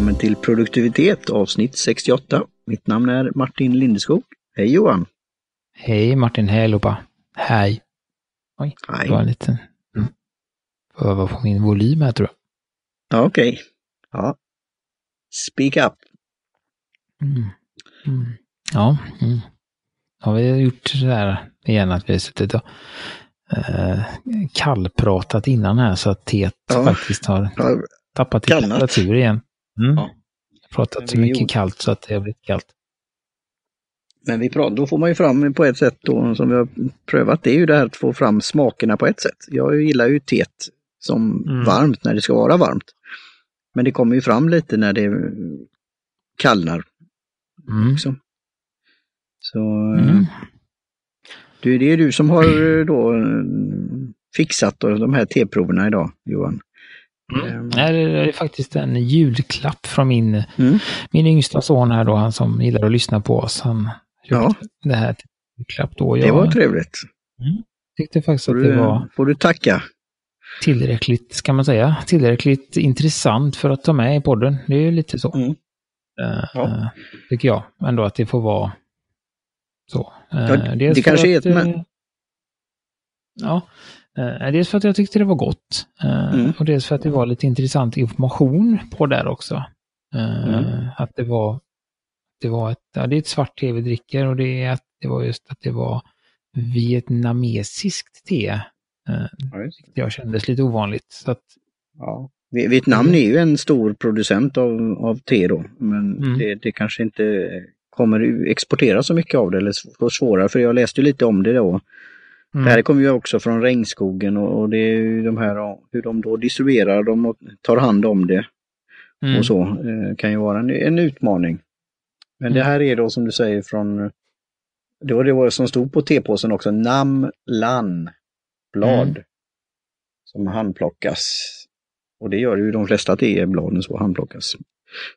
välkommen till produktivitet avsnitt 68. Mitt namn är Martin Lindeskog. Hej Johan! Hej Martin, hej allihopa! Hej! Oj, Hej. det var en liten... Mm. Får öva på min volym här tror jag. Ja, Okej. Ja. Speak up. Mm. Mm. Ja, mm. ja, vi har gjort så här igen att vi har suttit och eh, kallpratat innan här så att teet Ja. faktiskt har tappat i temperatur igen. Mm. Ja. Pratat så mycket gjorde- kallt så att det har blivit kallt. Men vi pratar, då får man ju fram på ett sätt då, som vi har prövat, det är ju det här att få fram smakerna på ett sätt. Jag gillar ju teet som Mm. varmt när det ska vara varmt. Men det kommer ju fram lite när det kallnar Mm. också. Så eh, Mm. du, det är du som har eh, då eh, fixat då, de här teproverna idag, Johan. Mm. Nej, det är faktiskt en julklapp från min, Mm. min yngsta son här då, han som gillar att lyssna på oss. Han Ja. det här till julklapp då. Det Jag var trevligt. tyckte faktiskt Får att det du, var får du tacka. tillräckligt, ska man säga, tillräckligt intressant för att ta med i podden. Det är ju lite så. Mm. Ja. eh, tycker jag. Ändå att det får vara så. Eh, Ja, det kanske är att, ett men- eh, Ja, eh, dels för att jag tyckte det var gott. eh, Mm. Och dels för att det var lite intressant information på där också. Eh, Mm. Att det var, det var ett, ja, det är ett svart te vi dricker och det är att det var just att det var vietnamesiskt te. Eh, tyckte jag kändes lite ovanligt. Så att, Ja. Vi- Vietnam är ju en stor producent av, av te då, men Mm. det, det kanske inte kommer exportera så mycket av det eller få svårare, för jag läste ju lite om det då. Mm. Det här kommer ju också från regnskogen och, och det är ju de här, hur de då distribuerar dem och tar hand om det Mm. och så eh, kan ju vara en, en utmaning. Men det Mm. här är då som du säger från, det var det var som stod på tepåsen också, Nam Lan blad Mm. som handplockas. Och det gör ju de flesta tebladen så handplockas.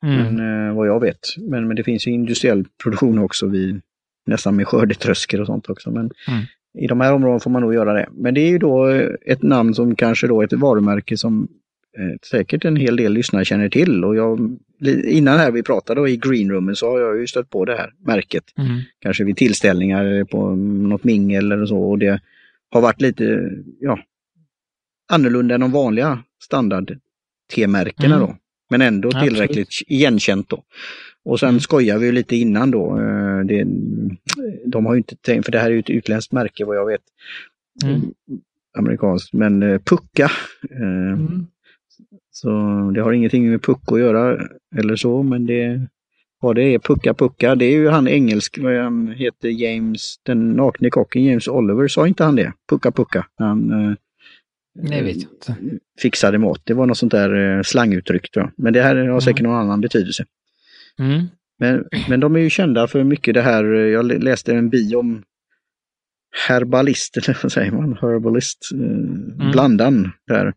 Mm. Men eh, vad jag vet. Men, men det finns ju industriell produktion också vid nästan med skördetröskor och sånt också. Men Mm. I de här områdena får man nog göra det. Men det är ju då eh, ett namn som kanske då är ett varumärke som eh, säkert en hel del lyssnare känner till. Och jag, innan här vi pratade då i greenroomen så har jag ju stött på det här märket. Mm. Kanske vid tillställningar på något mingel eller så. Och det har varit lite ja, annorlunda än de vanliga standard-T-märkena Mm. då. Men ändå Absolut. tillräckligt igenkänt då. Och sen Mm. skojar vi lite innan då. eh, Det, de har ju inte tänkt, för det här är ju ett utländskt märke vad jag vet. Mm. Amerikanskt, men eh, Pucka. eh, Mm. Så det har ingenting med Pucko att göra eller så, men det vad det är, Pucka Pucka, det är ju han engelsk, han heter, James, den nakne kocken, James Oliver, sa inte han det? Pucka Pucka. Han Det vet jag inte. fixade mat. Det var något sånt där slanguttryck tror jag. Men det här har säkert någon annan betydelse. Mm. Men, men de är ju kända för mycket det här, eh, jag lä- läste en bio om herbalist, eller vad säger man, herbalist, eh, blandan där.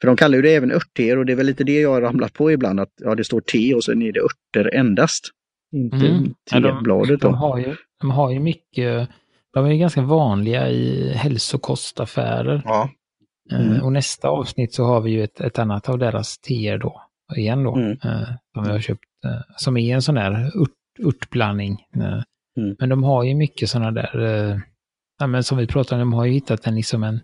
För de kallar ju det även örtteer och det är väl lite det jag har ramlat på ibland, att ja, det står te och sen är det örter endast. Inte Mm. Ja, de- tebladet De har, ju, de har ju mycket, de är ju ganska vanliga i hälsokostaffärer. Ja. Eh, Mm. Och nästa avsnitt så har vi ju ett, ett annat av deras teer då, igen då, Mm. eh, som vi har köpt, eh, som är en sån där ört, örtblandning. Eh, Mm. Men de har ju mycket sådana där, eh, ja, men som vi pratade om, de har ju hittat en, liksom en,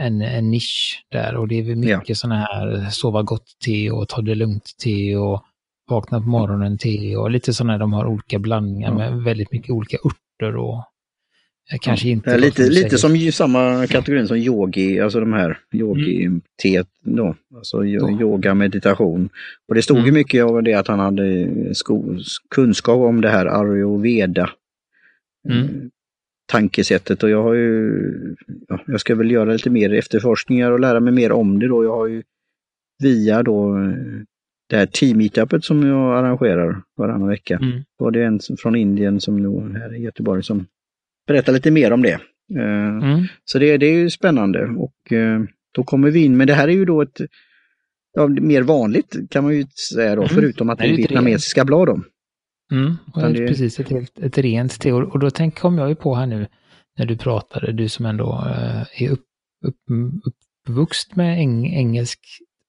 en, en nisch där och det är mycket Ja. sådana här sova gott-te och ta det lugnt-te och vakna på morgonen te och lite sådana, de har olika blandningar Ja. med väldigt mycket olika örter och eh, kanske Ja, inte... då, lite, lite som ju samma kategori som yogi, alltså de här yogi-teet då. Alltså yoga, meditation. Och det stod ju Mm. mycket av det att han hade sko- kunskap om det här ayurveda. Mm. eh, Tankesättet och jag har ju, ja, jag ska väl göra lite mer efterforskningar och lära mig mer om det då. Jag har ju via då eh, det här team-meetupet som jag arrangerar varannan vecka. Mm. Och det en från Indien som nu här i Göteborg som berättar lite mer om det. Eh, Mm. Så det, det är ju spännande och eh, då kommer vi in, men det här är ju då ett ja, mer vanligt kan man ju säga då, Mm. förutom att det Det är ett vietnamesiska blad då. Mm, och det är det- precis ett, helt, ett rent te. Och, då tänk, kom jag ju på här nu när du pratade, du som ändå eh, är upp, upp, uppvuxen med eng, engelsk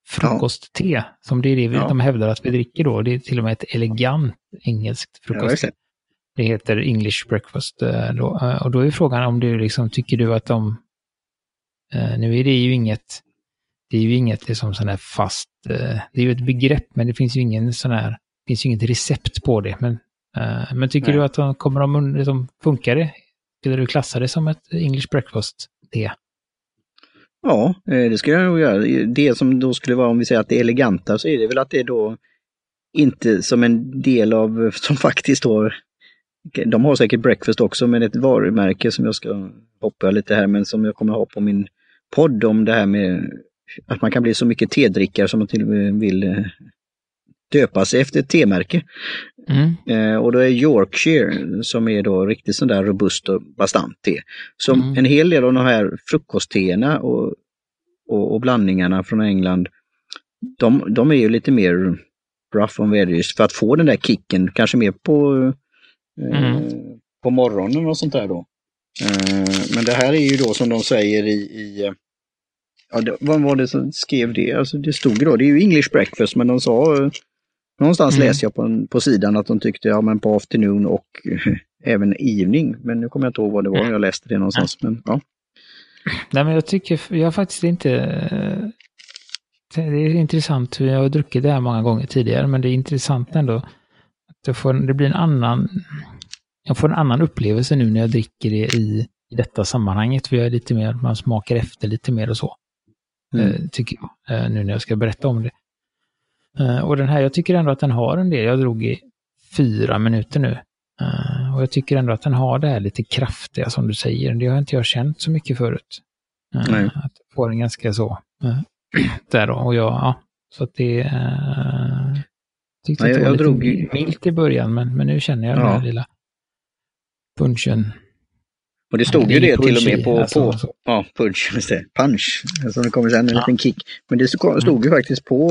frukostte, som det är det vi, Ja. de hävdar att vi dricker då. Det är till och med ett elegant engelskt Ja, just frukost. det. Det heter English breakfast. eh, Då. Eh, Och då är frågan om du liksom, tycker du att de... eh, Nu är det ju inget... Det är ju inget liksom sån här fast... Det är ju ett begrepp, men det finns ju ingen sån här... Det finns ju inget recept på det. Men, men tycker Nej. du att de kommer de liksom, funkar det? Skulle du klassa det som ett English breakfast-te? Ja, eh, det skulle jag nog göra. Det som då skulle vara, om vi säger att det är eleganta, så är det väl att det är då inte som en del av, som faktiskt då, de har säkert breakfast också, men ett varumärke som jag ska hoppa lite här, men som jag kommer ha på min podd om det här med att man kan bli så mycket tedrickare som man till och med vill eh, döpa sig efter ett temärke. Mm. Eh, och då är Yorkshire som är då riktigt sån där robust och bastant te. Som Mm. en hel del av de här frukostteerna och, och, och blandningarna från England, de, de är ju lite mer rough on veggies för att få den där kicken, kanske mer på, Mm. på morgonen och sånt där då. Eh, men det här är ju då som de säger i, i eh, ja, det, vad var det som skrev det? Alltså det stod då, det är ju English breakfast, men de sa eh, Någonstans Mm. läste jag på, på sidan att de tyckte ja, men på afternoon och även evening. Men nu kommer jag inte ihåg vad det var jag läste det någonstans. Men, ja. Nej, men jag tycker, jag har faktiskt inte... eh, Det är intressant, jag har druckit det här många gånger tidigare, men det är intressant ändå. Jag får, det blir en annan... Jag får en annan upplevelse nu när jag dricker det i, i detta sammanhanget, för jag är lite mer, man smakar efter lite mer och så. Mm. eh, tycker jag, eh, nu när jag ska berätta om det. Eh, och den här, jag tycker ändå att den har en del, jag drog i fyra minuter nu. Och jag tycker ändå att den har det här lite kraftiga som du säger, det har inte jag känt så mycket förut. Nej. Att jag får en ganska så, där då, och jag, ja, så att det, tyckte Nej, jag lite drog ju- milt i början, men, men nu känner jag den Ja. här lilla punchen. Och det stod ju det till och med på, alltså, på ja, punch, just det, punch, som det kommer sen, en Ja. liten kick. Men det stod, stod ju faktiskt på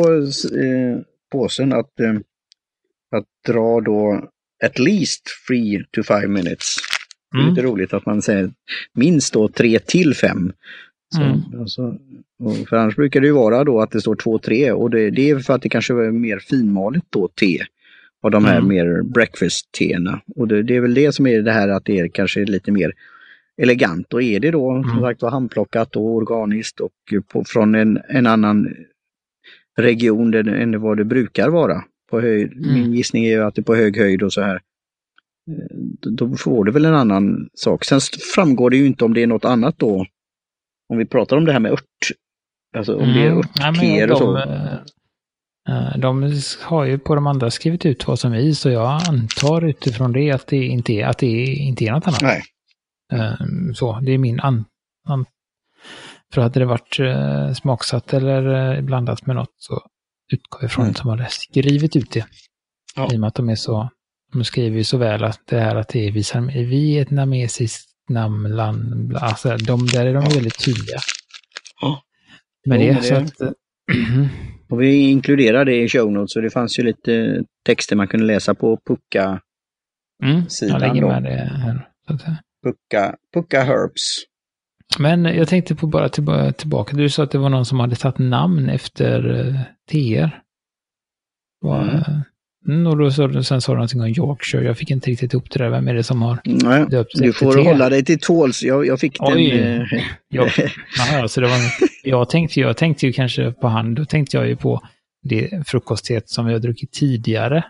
eh, påsen att, eh, att dra då at least three to five minutes. Det är Mm. lite roligt att man säger minst då tre till fem. Så, Mm. alltså, för annars brukar det ju vara då att det står två, tre och det, det är för att det kanske är mer finmaligt då te. Och de här Mm. mer breakfast-teerna. Och det, det är väl det som är det här att det är kanske lite mer elegant. Och är det då som Mm. sagt var handplockat och organiskt och på, från en, en annan region än, vad det brukar vara. På höjd, Mm. Min gissning är ju att det är på hög höjd och så här. Eh, Då då får det väl en annan sak. Sen framgår det ju inte om det är något annat då. Om vi pratar om det här med ört. Alltså om det är Mm. Men örtteer och så. de, eh, De har ju på de andra skrivit ut vad som är i, så jag antar utifrån det att det inte är, att det inte är något annat. Nej. Eh, Så, det är min an... an för hade det varit eh, smaksatt eller eh, blandat med något så utgår jag från Mm. att de hade skrivit ut det. Ja. I och med att de är så, de skriver ju så väl att det här att det är vietnamesiskt namnland, bla- alltså de där är de Ja. väldigt tydliga. Ja. Med Jo, det, men så det- att... eh, Och vi inkluderar det i show notes så det fanns ju lite texter man kunde läsa på Pucka, Mm, sidan jag lägger då. med det här. Så att, eh. Pucka, Pucka Herbs. Men jag tänkte på bara tillba- tillbaka, du sa att det var någon som hade tagit namn efter uh, TR. Var, Mm. Mm, och då sa, sen sa du någonting om Yorkshire, jag fick inte riktigt ihop det där, vem är det som har Nej, döpt sig du får te? hålla dig till tåls. Jag, jag fick Oj. den... eh, Jag, Jaha, så det var, jag, tänkte, jag tänkte ju kanske på han, då tänkte jag ju på det frukostet som vi har druckit tidigare.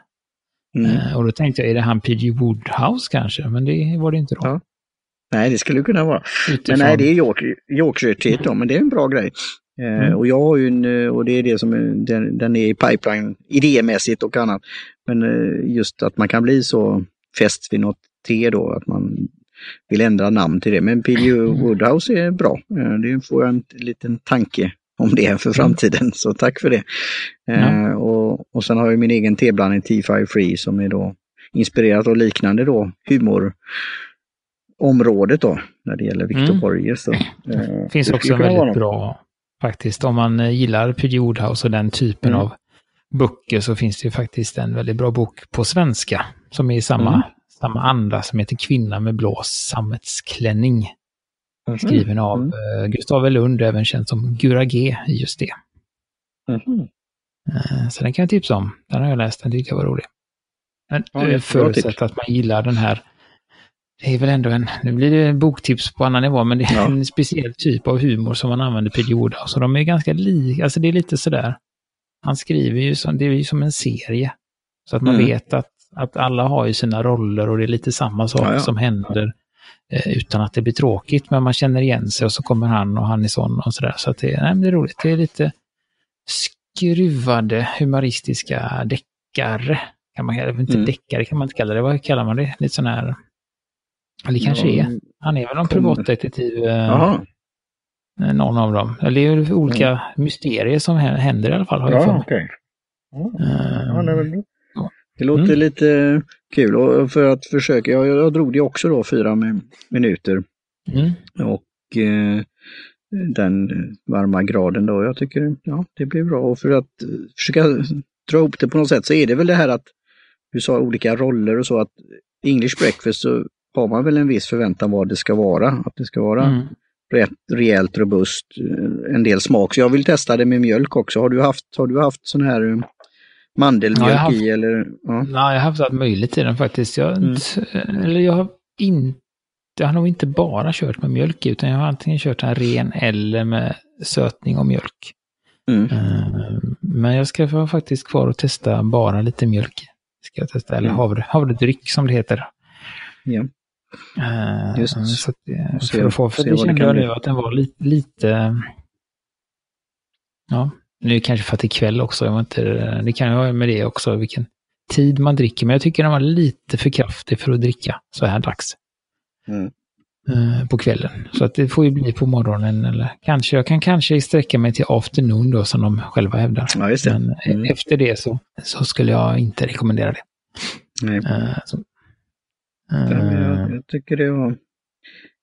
mm. Eh, och då tänkte jag, är det han P.G. Woodhouse kanske? Men det var det inte då. Ja. Nej, det skulle kunna vara. Utifrån, Men nej, det är York, Yorkshire-teet då, men det är en bra grej. Eh, Mm. Och jag har ju en, eh, och det är det som den, den är i pipeline idémässigt och annat. Men eh, just att man kan bli så fäst vid något te då, att man vill ändra namn till det. Men P.G. Mm. Woodhouse är bra. Det får jag en liten tanke om det för framtiden, så tack för det. Mm. Och, och sen har jag min egen teblandning T5 Free som är då inspirerat av liknande då humorområdet då, när det gäller Victor Mm. Borges. Då. Det finns det också en väldigt bra, faktiskt, om man eh, gillar P.G. Woodhouse och den typen Mm. av böcker så finns det ju faktiskt en väldigt bra bok på svenska som är i samma, Mm. samma anda som heter Kvinna med blå sammetsklänning. Skriven av Mm. eh, Gustav Lund, även känd som Gura G i just det. Mhm. Eh, Så den kan jag tipsa om. Den har jag läst, den tyckte jag var rolig. Men Ja, förutsatt att man gillar den här. Det är väl ändå en, nu blir det boktips på annan nivå, men det är Ja. en speciell typ av humor som man använder. Wodehouse. Så de är ganska lika, alltså det är lite sådär. Han skriver ju som, det är ju som en serie. Så att man Mm. vet att, att alla har ju sina roller och det är lite samma sak Ja, ja. som händer. eh, Utan att det blir tråkigt, men man känner igen sig och så kommer han och han är sån och sådär. Så att det, nej, det är roligt. Det är lite skruvade humoristiska deckare. Kan man, inte Mm. deckare kan man inte kalla det. Vad kallar man det? Lite sån här... Eller kanske Ja, är. Han är väl någon privatdetektiv, eh, Jaha, någon av dem. Eller det är olika mysterier som hä- händer i alla fall. Har jag ja, okej. Ja, Eh, ja, det, väl ja. det låter Mm. lite kul och för att försöka, jag, jag drog det också då fyra mi- minuter mm. och eh, den varma graden då. Jag tycker ja, det blir bra och för att eh, försöka dra ihop det på något sätt så är det väl det här att du sa olika roller och så att English breakfast så har man väl en viss förväntan vad det ska vara. Att det ska vara Mm. rätt, rejält, robust, eh, en del smak. Så jag vill testa det med mjölk också. Har du haft, har du haft sån här eh, mandelmjölk Ja, haft- i eller? Ja. Nej, jag har haft allt möjligt i den faktiskt. Jag, Mm. eller jag har inte jag har nog inte bara kört med mjölk i, utan jag har antingen kört en ren eller med sötning och mjölk. Mm. Eh, Men jag ska få faktiskt kvar och testa bara lite mjölk. Ska jag testa, eller Mm. havre, havredryck som det heter. Ja. Eh, Just. Så att, för att få, för se det vad det kände kan jag bli. nu att den var lite, lite ja, nu kanske för att det är kväll också, jag inte, det kan ju ha med det också, vilken tid man dricker, men jag tycker den var lite för kraftig för att dricka så här dags. Mm. eh, På kvällen. Så att det får ju bli på morgonen eller kanske, jag kan kanske sträcka mig till afternoon då som de själva hävdar. ja, just det. Men Mm. efter det så, så skulle jag inte rekommendera det. Nej. Eh, så, Ja, men eh, jag, jag tycker det var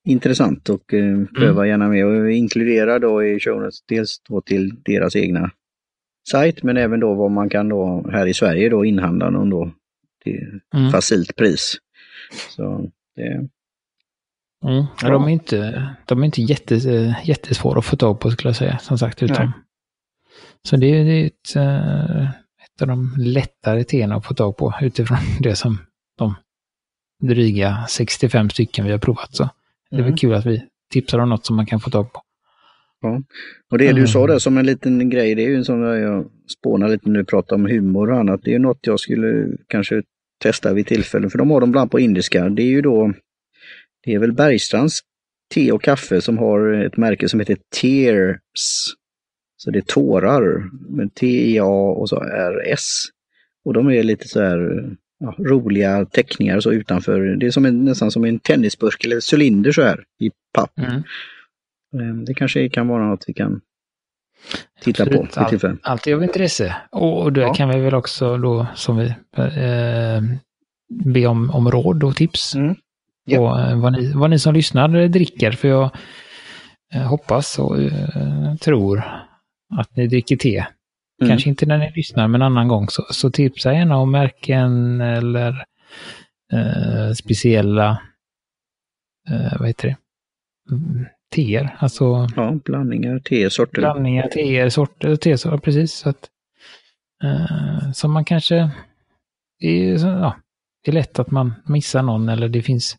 intressant och eh, pröva gärna med och inkludera då i show notes dels då till deras egna sajt men även då vad man kan då här i Sverige då inhandla någon då till mm. facilt pris. Så det, Mm. Ja. De är inte, de är inte jätte, jättesvåra att få tag på skulle jag säga, som sagt. Utan. Så det är, det är ett, eh, ett av de lättare teerna att få tag på utifrån det som de dryga 65 stycken vi har provat. Så det är väl Mm. kul att vi tipsar om något som man kan få tag på. och det du Mm. sa där som en liten grej, det är ju där jag spånar lite du pratar om humor och annat. Det är något jag skulle kanske testa vid tillfällen, för de har de bland på indiska. Det är ju då, det är väl Bergstrands te och kaffe som har ett märke som heter Tears. Så det är tårar, med T-E-A och så R-S. Och de är lite så här ja, roliga teckningar så utanför. Det är som en, nästan som en tennisburk eller cylinder så här i papp. Mm. Eh, Det kanske kan vara något vi kan titta Absolut. på vid tillfälle. Allt är av intresse. Och, och då Ja. kan vi väl också då, som vi, eh, be om, om råd och tips. Mm. Ja. på eh, vad, ni, vad ni som lyssnar dricker. För jag eh, hoppas och eh, tror att ni dricker te. Mm. Kanske inte när ni lyssnar, men en annan gång. Så, så tipsa gärna om märken eller eh, speciella, eh, vad heter det, teer. Alltså Ja, blandningar, te, sorter. blandningar, teer, sorter, tesorter, precis. Så att, eh, som man kanske, det är, så- ja, det är lätt att man missar någon eller det finns,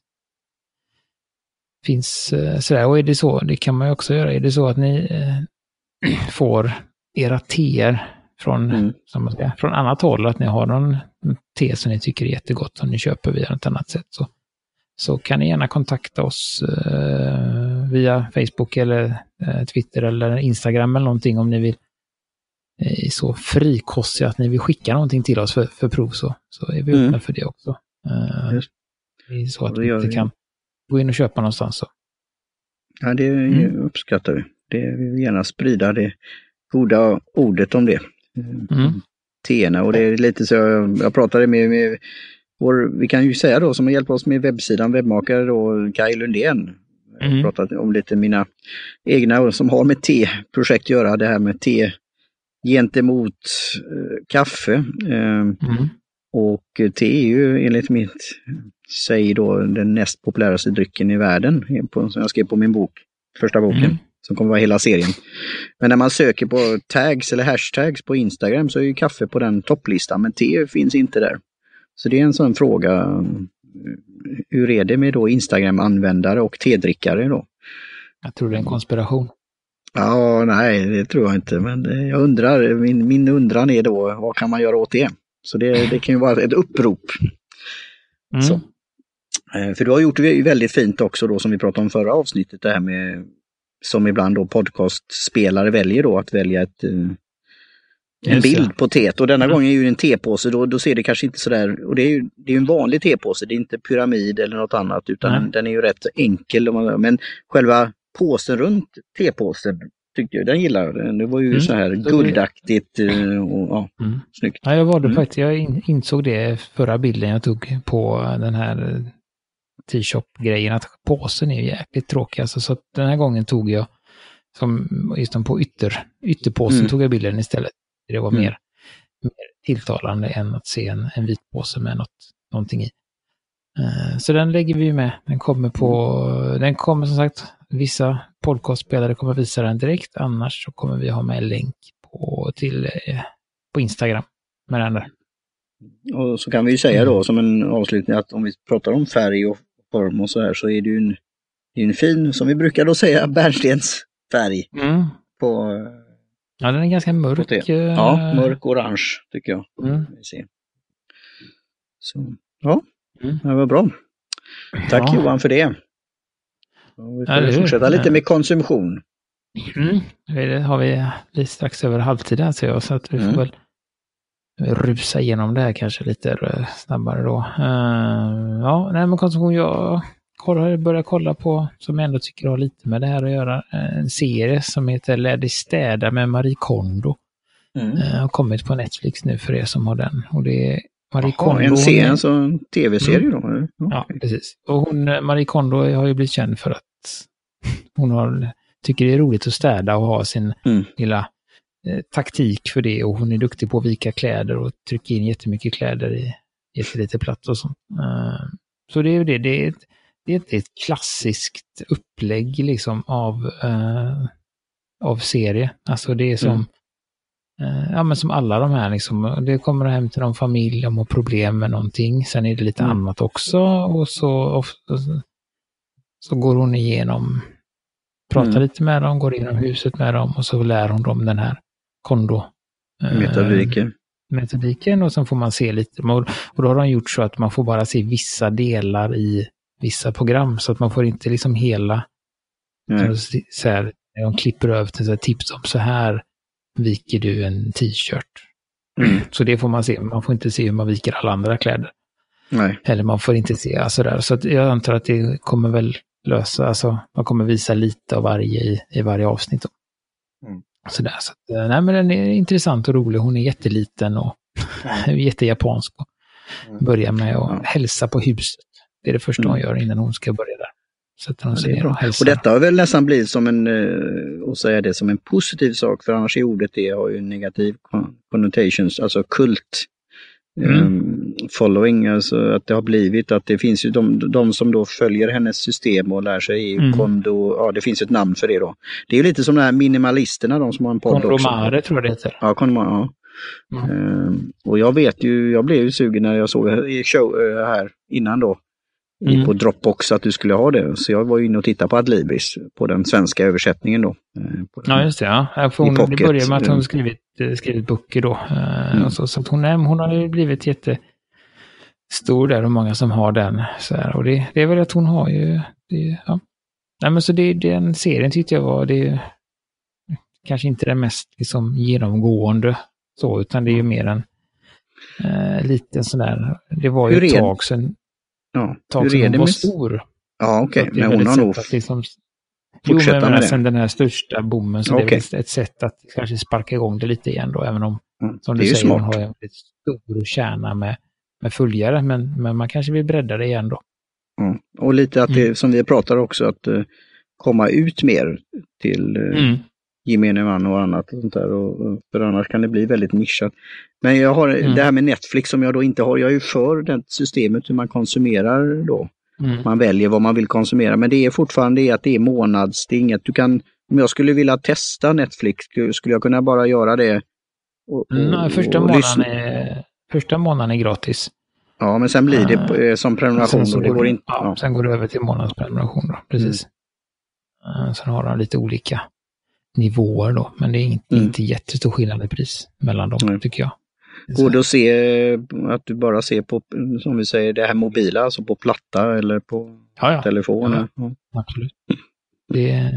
finns eh, sådär. Och är det så, det kan man ju också göra, är det så att ni eh, får era teer från, Mm. som man säger, från annat håll, att ni har någon te som ni tycker är jättegott som ni köper via ett annat sätt, så, så kan ni gärna kontakta oss eh, via Facebook eller eh, Twitter eller Instagram eller någonting om ni vill eh, så frikostiga att ni vill skicka någonting till oss för, för prov så, så är vi Mm. öppna för det också. Eh, det är så att vi inte vi. kan gå in och köpa någonstans. Så. Ja, det Mm. uppskattar vi. Det, vi vill gärna sprida det goda ordet om det. Mm. Teerna och det är lite så, jag, jag pratade med, med vår, vi kan ju säga då, som har hjälpt oss med webbsidan, webbmakare då, Kaj Lundén. Mm. pratat om lite mina egna som har med te-projekt att göra, det här med te gentemot eh, kaffe. Eh, Mm. och te är ju enligt mitt säg då den näst populäraste drycken i världen, på, som jag skrev på min bok, första boken. Som kommer vara hela serien. Men när man söker på tags eller hashtags på Instagram så är ju kaffe på den topplistan, men te finns inte där. Så det är en sån fråga. Hur är det med då Instagram-användare och tedrickare då? Jag tror det är en konspiration. Ja, nej, det tror jag inte, men jag undrar, min, min undran är då, vad kan man göra åt det? Så det, det kan ju vara ett upprop. Mm. Så. Eh, för du har gjort det väldigt fint också då som vi pratade om förra avsnittet, det här med som ibland då podcastspelare väljer då att välja ett, eh, en bild på teet. Och denna mm. gång är ju en tepåse, då, då ser det kanske inte sådär, och det är ju det är en vanlig tepåse, det är inte pyramid eller något annat utan mm. den är ju rätt enkel. Men själva påsen runt tepåsen tyckte jag, den gillade jag. Det var ju mm. så här guldaktigt eh, och ja, mm. snyggt. Ja, jag valde mm. faktiskt, jag insåg det förra bilden jag tog på den här T-shop-grejen, att påsen är jäkligt tråkig. Alltså, så den här gången tog jag, som just på ytter, ytterpåsen mm. tog jag bilden istället. Det var mm. mer, mer tilltalande än att se en, en vit påse med något, någonting i. Uh, så den lägger vi med. Den kommer på, den kommer som sagt, vissa podcastspelare kommer visa den direkt, annars så kommer vi ha med länk på, till, uh, på Instagram med den där. Och så kan vi ju säga då mm. som en avslutning att om vi pratar om färg och form och så här så är det ju en, en fin, som vi brukar då säga, bärnstensfärg. Mm. På, ja, den är ganska mörk. Eh, ja, mörk orange tycker jag. Mm. Vi ser. Så, ja, mm. det var bra. Tack ja. Johan för det. Och vi får ja, fortsätta lite med konsumtion. Mm. Det har vi strax över halvtid här ser jag, så att vi får mm. väl rusa igenom det här kanske lite eh, snabbare då. Uh, ja, nej men konsumtion, jag kollar, börjar kolla på, som jag ändå tycker har lite med det här att göra, en serie som heter Lär dig städa med Marie Kondo. Mm. Har kommit på Netflix nu för er som har den. Och det är Marie Aha, Kondo. En serie, alltså en tv-serie då? Mm. Ja, precis. Och hon, Marie Kondo har ju blivit känd för att hon har, tycker det är roligt att städa och ha sin mm. lilla Eh, taktik för det och hon är duktig på att vika kläder och trycka in jättemycket kläder i jättelite plats och sånt. Uh, så det är ju det, det är, ett, det är ett klassiskt upplägg liksom av, uh, av serie. Alltså det är som, mm. ja men som alla de här liksom, det kommer hem till någon familj, de har problem med någonting, sen är det lite mm. annat också och så, och, så går hon igenom pratar mm. lite med dem, går igenom huset med dem och så lär hon dem den här kondo. Eh, metodiken. Metodiken och sen får man se lite. Och då har de gjort så att man får bara se vissa delar i vissa program så att man får inte liksom hela. Så här, de klipper över till så här, tips om så här viker du en t-shirt. Mm. Så det får man se. Man får inte se hur man viker alla andra kläder. Nej. Eller man får inte se alltså där. Så jag antar att det kommer väl lösa, alltså man kommer visa lite av varje i, i varje avsnitt. Mm. Sådär, så att, eh, nej, men den är intressant och rolig. Hon är jätteliten och jättejapansk. Mm. Börjar med att hälsa på huset. Det är det första mm. hon gör innan hon ska börja där. Sätter hon sig ner och hälsar. Och detta har väl nästan blivit som en, och eh, säga det som en positiv sak, för annars är ordet det har ju negativ connotations, alltså kult. Mm. Um, following, alltså att det har blivit att det finns ju de, de som då följer hennes system och lär sig mm. kondo, ja det finns ett namn för det då. Det är lite som de här minimalisterna, de som har en podd Kondomare tror jag det heter. Ja, kondomare, ja. Mm. Um, och jag vet ju, jag blev ju sugen när jag såg show uh, här innan då. Mm. På Dropbox att du skulle ha det. Så jag var inne och tittade på Adlibris, på den svenska översättningen då. Eh, ja, just det. Ja. För hon, det började med att hon skrivit, eh, skrivit böcker då. Mm. Så, så, att hon, hon har ju blivit jätte stor där och många som har den. Så här. Och det, det är väl att hon har ju... Det, ja. Nej, men så det, den serien tyckte jag var... Det, kanske inte den mest liksom, genomgående så, utan det är ju mer en eh, liten sån där... Det var ju ett tag sedan, ja. tag sedan hon var med... stor. Ja, okej. Okay. Men hon har nog... Liksom, Jo, men med sen den här största bommen så okay. det är väl ett sätt att kanske sparka igång det lite igen då, även om, mm. som du säger, smart. hon har en väldigt stor kärna med med följare, men, men man kanske vill bredda det igen då. Mm. Och lite att det, mm. som vi pratar också, att uh, komma ut mer till uh. Gemene man och annat. Och sånt där. Och, för annars kan det bli väldigt nischat. Men jag har mm. det här med Netflix som jag då inte har. Jag är ju för det systemet hur man konsumerar då. Mm. Man väljer vad man vill konsumera, men det är fortfarande att det är månads, det är inget, du kan om jag skulle vilja testa Netflix, skulle jag kunna bara göra det? Och, och, Nej, första, och månaden är, första månaden är gratis. Ja, men sen blir det uh, som prenumeration. Sen, det går, inte, ja, ja. sen går det över till månadsprenumeration. Då, precis. Mm. Uh, sen har de lite olika nivåer då, men det är inte, mm. inte jättestor skillnad i pris mellan dem, mm. tycker jag. Går det att se att du bara ser på, som vi säger, det här mobila, alltså på platta eller på ja, ja. telefon? Ja, ja. Absolut. Det,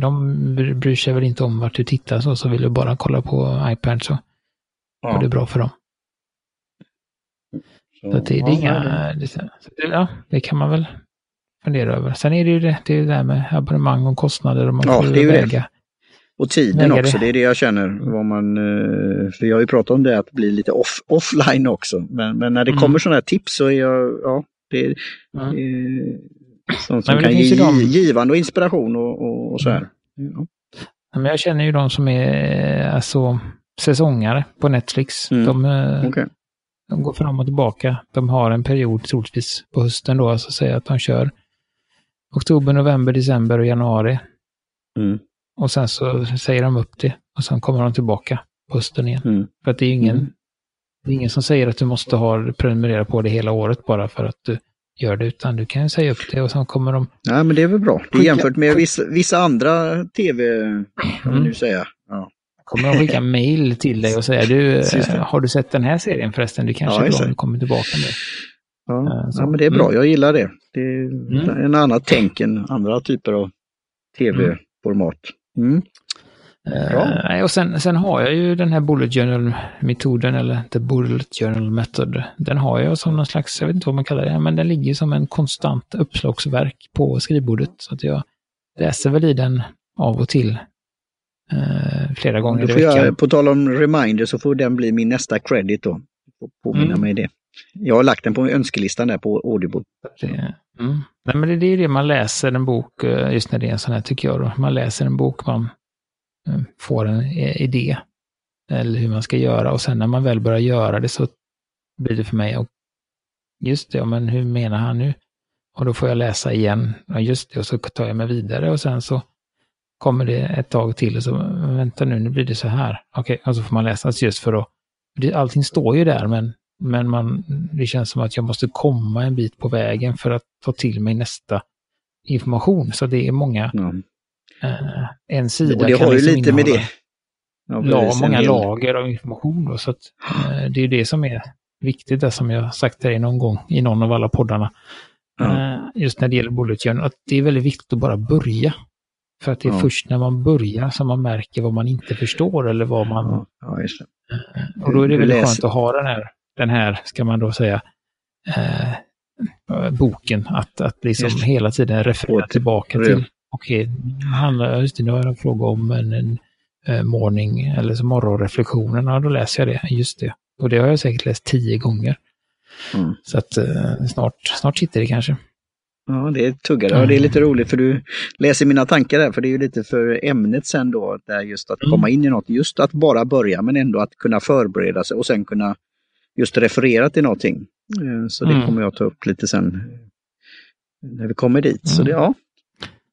de bryr sig väl inte om vart du tittar så, så vill du bara kolla på iPad så ja. det är bra för dem. Så, så det, det, är inga, det, ja, det kan man väl fundera över. Sen är det ju det, det, är det där med abonnemang och kostnader och man ja, det väga. Det. Och tiden också, det är det jag känner. Vad man, eh, för jag har ju pratat om det att bli lite off, offline också. Men, men när det mm. kommer sådana här tips så är jag, ja, det är, mm. sånt som Nej, kan ge de... givande och inspiration och, och, och så här. Ja. Men jag känner ju de som är alltså, säsongare på Netflix. Mm. De, eh, okay. de går fram och tillbaka. De har en period troligtvis på hösten då, alltså säga att de kör oktober, november, december och januari. Mm. Och sen så säger de upp det och sen kommer de tillbaka på hösten igen. Mm. För att det är ingen, mm. det är ingen som säger att du måste ha prenumerera på det hela året bara för att du gör det, utan du kan säga upp det och sen kommer de... Ja, men det är väl bra. Det är jämfört med vissa, vissa andra tv, kan man nu säga. Ja. Kommer de skicka mail till dig och säga du, eh, har du sett den här serien förresten? Du kanske ja, är bra om du kommer tillbaka med. Ja, ja, men det är bra. Mm. Jag gillar det. Det är mm. en annan tänk än andra typer av tv-format. Mm. Uh, och sen, sen har jag ju den här Bullet Journal-metoden, eller The Bullet Journal Method. Den har jag som någon slags, jag vet inte vad man kallar det, men den ligger som en konstant uppslagsverk på skrivbordet. Så att jag läser väl i den av och till uh, flera gånger i veckan. Jag, på tal om reminder så får den bli min nästa credit då. Påminna mm. mig det. Jag har lagt den på önskelistan där på Audible. Det, mm. Nej, men det, är det man läser en bok, eh, just när det är en sån här tycker jag. Då. Man läser en bok, man eh, får en eh, idé. Eller hur man ska göra och sen när man väl börjar göra det så blir det för mig, och just det, men hur menar han nu? Och då får jag läsa igen, ja, just det, och så tar jag mig vidare och sen så kommer det ett tag till och så, vänta nu, nu blir det så här. Okej, okay, och så får man läsa just för att, allting står ju där, men men man, det känns som att jag måste komma en bit på vägen för att ta till mig nästa information. Så det är många, mm. eh, en sida och det kan har liksom ju lite med det. Ja, la, många lager av information. Då, så att, eh, det är det som är viktigt, det som jag sagt till dig någon gång i någon av alla poddarna. Mm. Eh, just när det gäller bullet journal, att det är väldigt viktigt att bara börja. För att det är ja. först när man börjar som man märker vad man inte förstår eller vad man... Ja, eh, och då är det väldigt skönt att ha den här den här, ska man då säga, eh, boken. Att, att liksom just. hela tiden referera tillbaka till. Okej, okay, just det, nu har jag en fråga om en, en uh, morning eller så morgonreflektionen. Ja, då läser jag det. Just det. Och det har jag säkert läst tio gånger. Mm. Så att uh, snart, snart sitter det kanske. Ja, det är tuggare. Ja, det är lite roligt för du läser mina tankar där, för det är ju lite för ämnet sen då, där just att komma mm. in i något, just att bara börja men ändå att kunna förbereda sig och sen kunna just refererat till någonting. Eh, så det mm. kommer jag ta upp lite sen när vi kommer dit. Så det, mm. ja.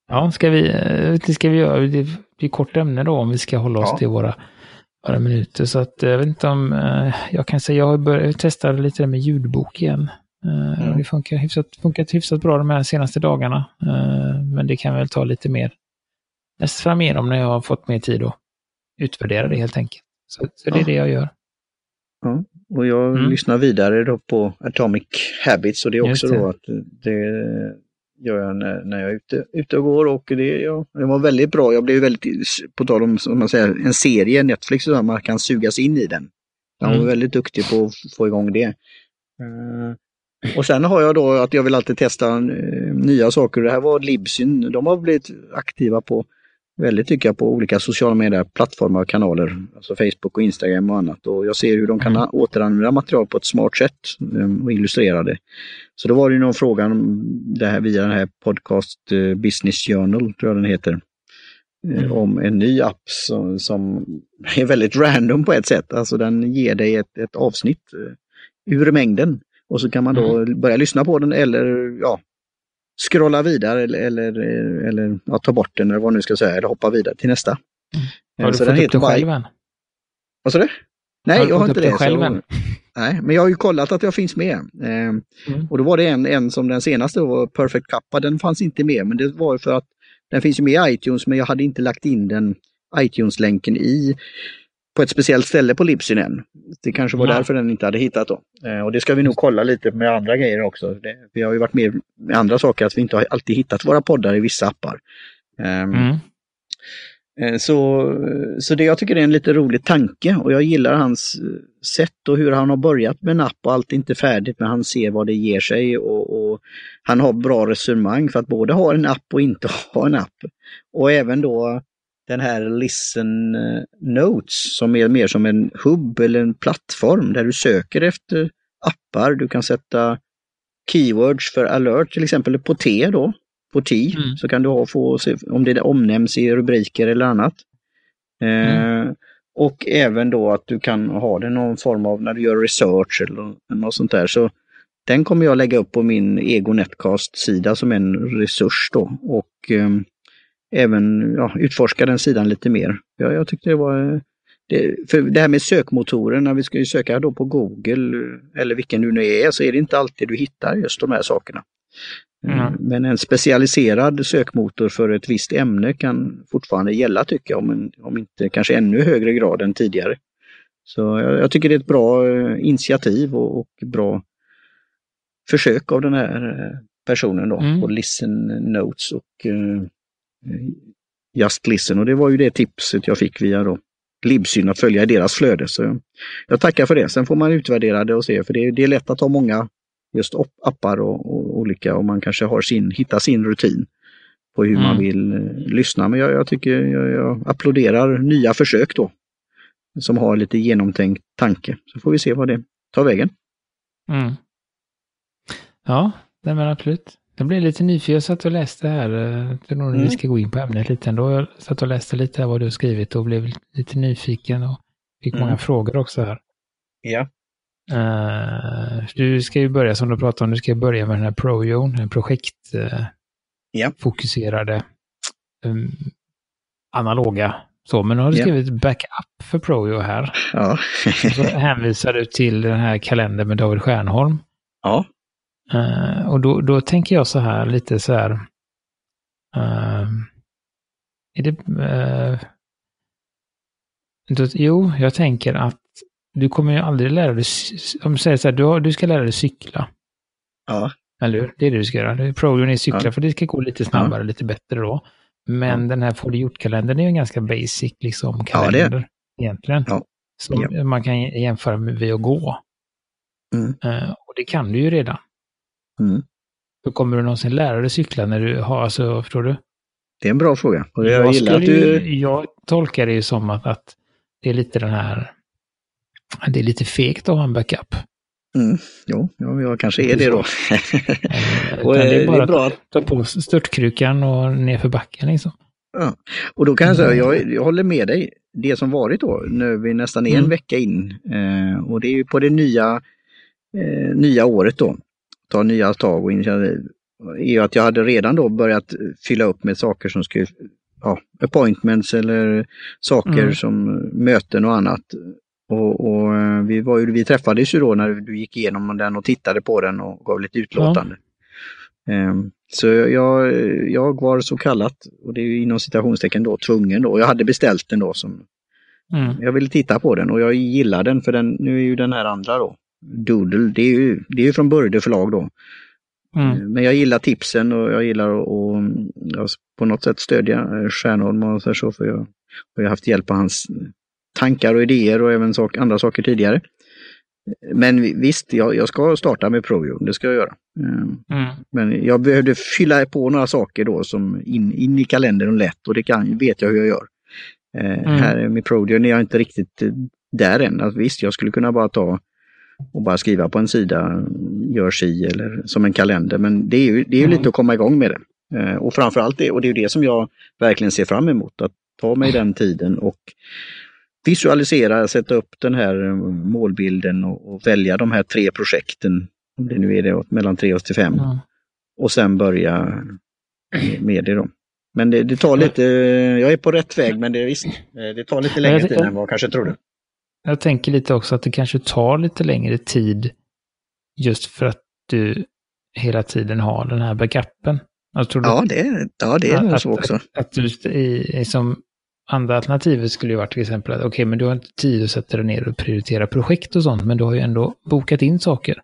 Ja, ska vi, eh, det ska vi göra. Det blir kort ämne då om vi ska hålla oss ja. till våra, våra minuter. Så att jag vet inte om, eh, jag kan säga, jag har börjat testa lite med ljudbok igen. Mm. Det funkar hyfsat, funkat hyfsat bra de här senaste dagarna. Men det kan väl ta lite mer näst fram igenom när jag har fått mer tid att utvärdera det helt enkelt. Så, så det är ja. det jag gör. Ja. Och jag mm. lyssnar vidare då på Atomic Habits och det är också då att det gör jag när, när jag är ute, ute och går och det, ja, det var väldigt bra. Jag blev väldigt, på tal om som man säger, en serie, Netflix, så man kan sugas in i den. Jag var mm. väldigt duktig på att få igång det. Uh, och sen har jag då att jag vill alltid testa uh, nya saker. Det här var Libsyn, de har blivit aktiva på väldigt tycker jag på olika sociala medier-plattformar och kanaler, alltså Facebook och Instagram och annat. Och jag ser hur de kan mm. återanvända material på ett smart sätt um, och illustrera det. Så då var det någon fråga om det här via den här podcast uh, Business Journal, tror jag den heter. Eh, mm. om en ny app som, som, är väldigt random på ett sätt. Alltså den ger dig ett, ett avsnitt uh, ur mängden och så kan man då mm. börja lyssna på den eller ja, scrolla vidare eller, eller, eller ja, ta bort den eller vad nu ska säga, eller hoppa vidare till nästa. Mm. Har du så fått upp den själv än? Vad sa du? Nej, har jag har inte det. Själv så, nej, men jag har ju kollat att jag finns med. Eh, mm. Och då var det en, en som den senaste var Perfect Kappa, den fanns inte med, men det var för att den finns ju med i iTunes, men jag hade inte lagt in den iTunes-länken i på ett speciellt ställe på Libsyn än. Det kanske var ja. därför den inte hade hittat då. Eh, och det ska vi nog kolla lite med andra grejer också. Det, vi har ju varit med med andra saker, att vi inte har alltid hittat våra poddar i vissa appar. Um, mm. Eh, så, så det jag tycker är en lite rolig tanke och jag gillar hans eh, sätt och hur han har börjat med en app och allt är inte färdigt men han ser vad det ger sig och, och han har bra resonemang för att både ha en app och inte ha en app. Och även då den här Listen eh, Notes som är mer som en hubb eller en plattform där du söker efter appar. Du kan sätta keywords för alert till exempel på T då på T mm. så kan du ha, få se om det omnämns i rubriker eller annat. Mm. Eh, och även då att du kan ha det någon form av när du gör research eller något sånt där. Så den kommer jag lägga upp på min Ego Netcast-sida som en resurs då och eh, även ja, utforska den sidan lite mer. Ja, jag tyckte det var det, för det här med sökmotorer, när vi ska söka då på Google eller vilken du nu är, så är det inte alltid du hittar just de här sakerna. Mm. Men en specialiserad sökmotor för ett visst ämne kan fortfarande gälla tycker jag, om, om inte kanske ännu högre grad än tidigare. Så jag, jag tycker det är ett bra eh, initiativ och, och, bra försök av den här eh, personen då, mm. på Listen Notes och Just Listen. Och det var ju det tipset jag fick via då Libsyn att följa i deras flöde. Så jag tackar för det. Sen får man utvärdera det och se, för det, det är lätt att ha många just appar och, och olika och man kanske har sin, hittar sin rutin på hur mm. man vill eh, lyssna. Men jag, jag tycker jag, jag, applåderar nya försök då som har lite genomtänkt tanke. Så får vi se vad det tar vägen. Mm. Ja, det men absolut. Jag blev lite nyfiken, jag satt och läste här, jag eh, tror mm. vi ska gå in på ämnet lite ändå. Jag satt och läste lite här vad du har skrivit och blev lite nyfiken och fick mm. många frågor också här. Ja. Uh, du ska ju börja, som du pratade om, du ska börja med den här ProJoon, den projektfokuserade uh, yeah. um, analoga. Så, men nu har du skrivit backup för ProJo här. Ja. så hänvisar du till den här kalendern med David Stjernholm. Ja. Uh, och då, då tänker jag så här, lite så här. Uh, är det... Uh, då, jo, jag tänker att du kommer ju aldrig lära dig, om du säger så här, du, har, du ska lära dig cykla. Ja. Eller hur? Det är det du ska göra. Progen är cykla ja. för det ska gå lite snabbare, ja. lite bättre då. Men ja. den här Får gjort-kalendern är ju en ganska basic liksom kalender. Ja, det är. Egentligen. Ja. Som man kan jämföra med vid att gå. Mm. Uh, och det kan du ju redan. Mm. Då kommer du någonsin lära dig cykla när du har, alltså, förstår du? Det är en bra fråga. Och jag, jag, gillar att du... jag tolkar det ju som att, att det är lite den här det är lite fegt att ha en backup. Mm, jo, ja, jag kanske är det då. och, det är bara det är bra. att ta på störtkrukan och ner för backen liksom. Ja. Och då kan jag säga, jag, jag håller med dig. Det som varit då, nu är vi nästan en mm. vecka in eh, och det är ju på det nya, eh, nya året då, ta nya tag och initiativ, är ju att jag hade redan då börjat fylla upp med saker som skulle, ja, appointments eller saker mm. som möten och annat och, och, eh, vi, var ju, vi träffades ju då när du gick igenom den och tittade på den och gav lite utlåtande. Ja. Um, så jag, jag var så kallat, och det är ju inom citationstecken då tvungen då. Jag hade beställt den då som mm. Jag ville titta på den och jag gillar den för den, nu är ju den här andra då, Doodle, det är ju, det är ju från Börde förlag då. Mm. Ehm, men jag gillar tipsen och jag gillar att på något sätt stödja eh, Stjärnholm och så, för jag har haft hjälp av hans tankar och idéer och även sak, andra saker tidigare. Men visst, jag, jag ska starta med Provio, det ska jag göra. Eh, mm. Men jag behövde fylla på några saker då som in, in i kalendern lätt och det kan, vet jag hur jag gör. Eh, mm. Här med Provio är jag inte riktigt eh, där än. Alltså, visst, jag skulle kunna bara ta och bara skriva på en sida, gör si eller som en kalender. Men det är ju, det är ju mm. lite att komma igång med det. Och framförallt det, och det är det som jag verkligen ser fram emot, att ta mig den tiden och visualisera, sätta upp den här eh, målbilden och, och välja de här tre projekten, om det nu är det mellan tre och till fem. Mm. och sen börja med det då. Men det, det tar lite, jag är på rätt väg men det, visst, det tar lite längre tid än vad jag kanske trodde. Jag tänker lite också att det kanske tar lite längre tid just för att du hela tiden har den här backupen. Alltså, ja, det, ja, det är att, så också. Att, att du i, som andra alternativet skulle ju vara till exempel att okej, okay, men du har inte tid att sätta dig ner och prioritera projekt och sånt, men du har ju ändå bokat in saker.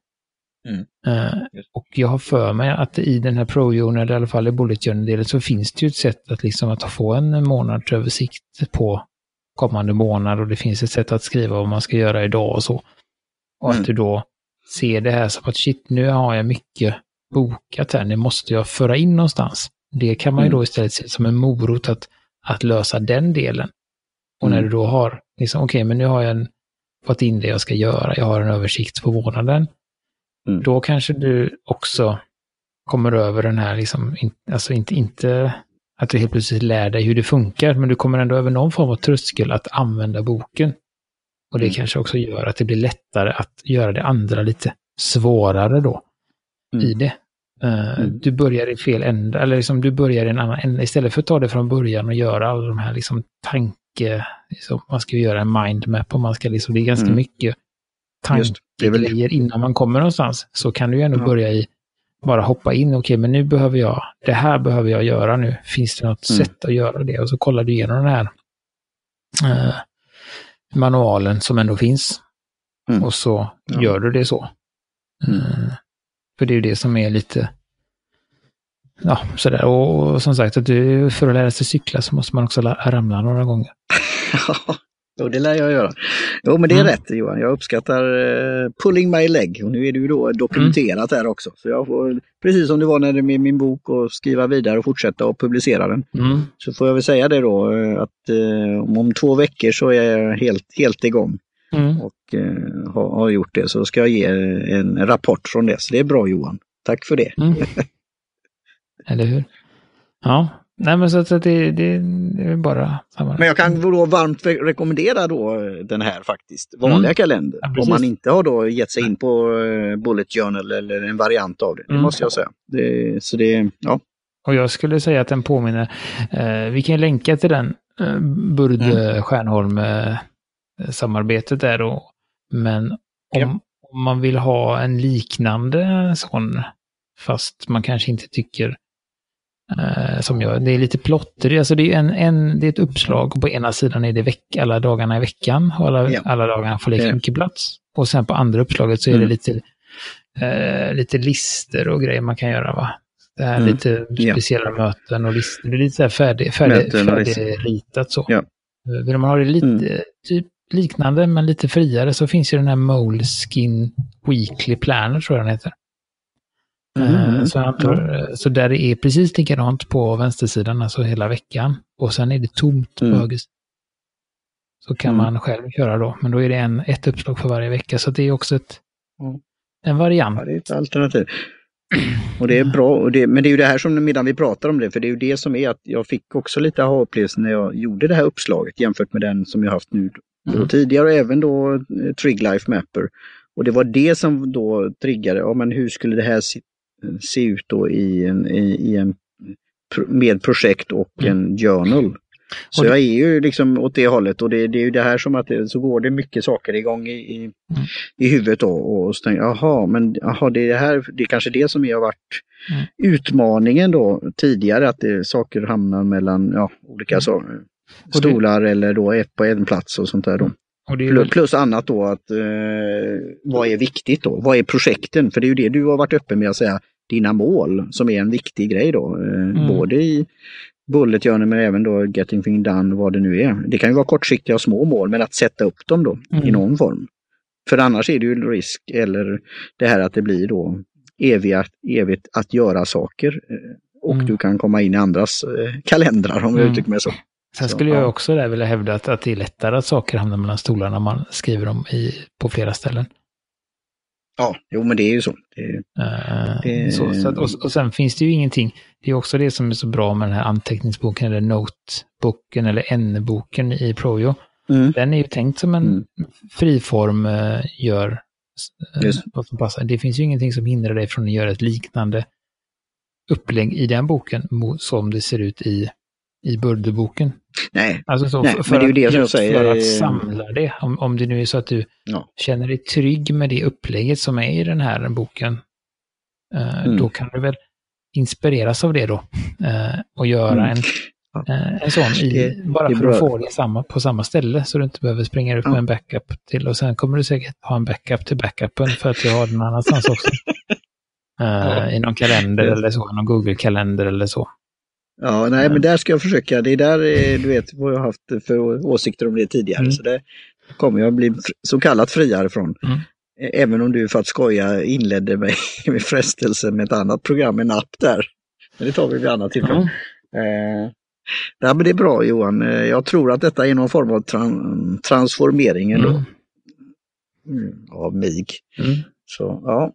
Mm. Uh, och jag har för mig att i den här pro eller i alla fall i bullet journal-delen, så finns det ju ett sätt att liksom att få en månadsöversikt på kommande månad och det finns ett sätt att skriva vad man ska göra idag och så. Och mm. att du då ser det här som att shit, nu har jag mycket bokat här, nu måste jag föra in någonstans. Det kan man ju mm. då istället se som en morot att, att lösa den delen. Och när mm. du då har, liksom, okej, okay, men nu har jag en, fått in det jag ska göra, jag har en översikt på månaden. Mm. Då kanske du också kommer över den här, liksom, in, alltså inte, inte att du helt plötsligt lär dig hur det funkar, men du kommer ändå över någon form av tröskel att använda boken. Och det mm. kanske också gör att det blir lättare att göra det andra lite svårare då mm. i det. Uh, mm. Du börjar i fel ände, eller liksom du börjar i en annan ände. Istället för att ta det från början och göra alla de här liksom tanke... Liksom, man ska göra en mindmap och man ska liksom, det är ganska mm. mycket tankegrejer innan man kommer någonstans. Så kan du ju ändå ja. börja i, bara hoppa in, okej okay, men nu behöver jag, det här behöver jag göra nu. Finns det något mm. sätt att göra det? Och så kollar du igenom den här uh, manualen som ändå finns. Mm. Och så ja. gör du det så. Uh, för det är ju det som är lite, ja, sådär. Och, och som sagt, att du, för att lära sig cykla så måste man också ramla några gånger. Jo, det lär jag göra. Jo, men det är mm. rätt Johan. Jag uppskattar uh, pulling my leg. Och nu är det ju då dokumenterat mm. här också. Så jag får, precis som det var när det med min bok, och skriva vidare och fortsätta och publicera den. Mm. Så får jag väl säga det då uh, att uh, om två veckor så är jag helt, helt igång. Mm. Och uh, har, har, gjort det. Så ska jag ge en rapport från det. Så det är bra Johan. Tack för det. Mm. Eller hur? Ja, Nej men så att det, det, det är bara. Men jag kan då varmt rekommendera då den här faktiskt, vanliga mm. kalendern. Ja, om man inte har då gett sig in på uh, Bullet Journal eller en variant av det. Det mm. måste jag säga. Det, så det, ja. Och jag skulle säga att den påminner, eh, vi kan länka till den eh, Burd mm. Stjärnholm eh, samarbetet där då. Men om, ja. om man vill ha en liknande sån, fast man kanske inte tycker som jag, det är lite plotter, alltså det är, en, en, det är ett uppslag på ena sidan är det veck, alla dagarna i veckan och alla, ja. alla dagarna får lika mycket plats. Och sen på andra uppslaget så är mm. det lite, uh, lite lister och grejer man kan göra va. Det här mm. lite speciella ja. möten och listor, det är lite så här färdig, färdig, färdigritat så. Ja. Uh, vill man ha det lite, mm. typ liknande men lite friare så finns ju den här Moleskin Weekly Planner tror jag den heter. Mm. Så, antar, så där är precis likadant på vänstersidan, alltså hela veckan. Och sen är det tomt på mm. höger Så kan mm. man själv köra då, men då är det en, ett uppslag för varje vecka. Så det är också ett, en variant. Ja, det är ett alternativ. Och det är bra, och det, men det är ju det här som medan vi pratar om det, för det är ju det som är att jag fick också lite aha-upplevelse när jag gjorde det här uppslaget jämfört med den som jag haft nu mm. tidigare och även då eh, Trig Life Mapper. Och det var det som då triggade, ja men hur skulle det här se ut då i en, i, i en med projekt och mm. en journal. Så det... jag är ju liksom åt det hållet och det, det är ju det här som att så går det mycket saker igång i, i, mm. i huvudet då och så tänker jag, jaha, men jaha, det är det här, det är kanske det som har varit mm. utmaningen då tidigare, att det, saker hamnar mellan ja, olika mm. så, stolar eller då ett på en plats och sånt där då. Väl... Plus annat då att eh, vad är viktigt då? Vad är projekten? För det är ju det du har varit öppen med att säga, dina mål som är en viktig grej då. Eh, mm. Både i Bullet Journal men även då Getting Thing Done, vad det nu är. Det kan ju vara kortsiktiga och små mål men att sätta upp dem då mm. i någon form. För annars är det ju risk eller det här att det blir då eviga, evigt att göra saker. Eh, och mm. du kan komma in i andras eh, kalendrar om jag mm. uttrycker mig så. Sen skulle jag också där vilja hävda att, att det är lättare att saker hamnar mellan stolarna när man skriver dem i, på flera ställen. Ja, jo men det är ju så. Det, uh, det... Så, så att, och, och sen finns det ju ingenting, det är också det som är så bra med den här anteckningsboken eller noteboken eller N-boken i Projo. Mm. Den är ju tänkt som en mm. friform, uh, gör uh, vad som passar. Det finns ju ingenting som hindrar dig från att göra ett liknande upplägg i den boken som det ser ut i, i Burderboken. Nej, Alltså så, Nej, för, men det är ju att, det som jag säger, för att samla det. Om, om det nu är så att du Ja. känner dig trygg med det upplägget som är i den här boken, eh, Mm. då kan du väl inspireras av det då. eh, och göra Mm. en, eh, en sån i, Det- bara det för att få det samma, på samma ställe så du inte behöver springa ut med Ja. en backup till. Och sen kommer du säkert ha en backup till backupen för att du har den annanstans också. Eh, Ja. I någon kalender eller så, någon Google-kalender eller så. Ja, nej, men där ska jag försöka. Det är där, eh, du vet, vad jag har haft för åsikter om det tidigare. Mm. Så det kommer jag bli så kallat friare från. Mm. Även om du för att skoja inledde mig med frestelse med ett annat program, en app där. Men det tar vi vid annat tillfälle. Mm. Eh, ja, men det är bra Johan. Eh, Jag tror att detta är någon form av tran transformering ändå, Mm. mm, av mig. Mm. Så ja,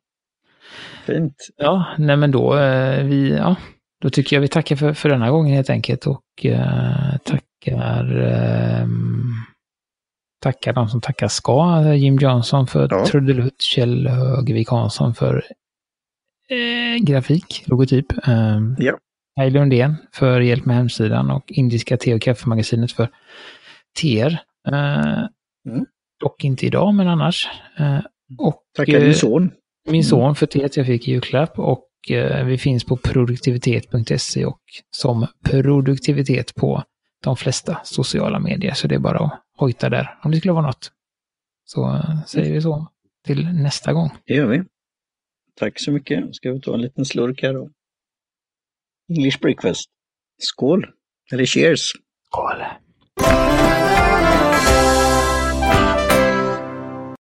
fint. Ja, nej men då, eh, vi, ja, då tycker jag vi tackar för, för denna gången helt enkelt och eh, tackar eh, tackar de som tackar ska. Jim Johnson för Ja. trudelutt, Kjell Högvik Hansson för eh, grafik, logotyp. Eh, Ja. Kaj Lundén för hjälp med hemsidan och Indiska te och kaffemagasinet för teer. Eh, Mm. Dock inte idag, men annars. Eh, och, Tackar eh, din son. min son för teet jag fick i julklapp och eh, vi finns på produktivitet.se och som produktivitet på de flesta sociala medier. Så det är bara att hojta där om det skulle vara något. Så eh, säger vi så till nästa gång. Det gör vi. Tack så mycket. Ska vi ta en liten slurk här då. English breakfast. Skål! Eller cheers! Skål!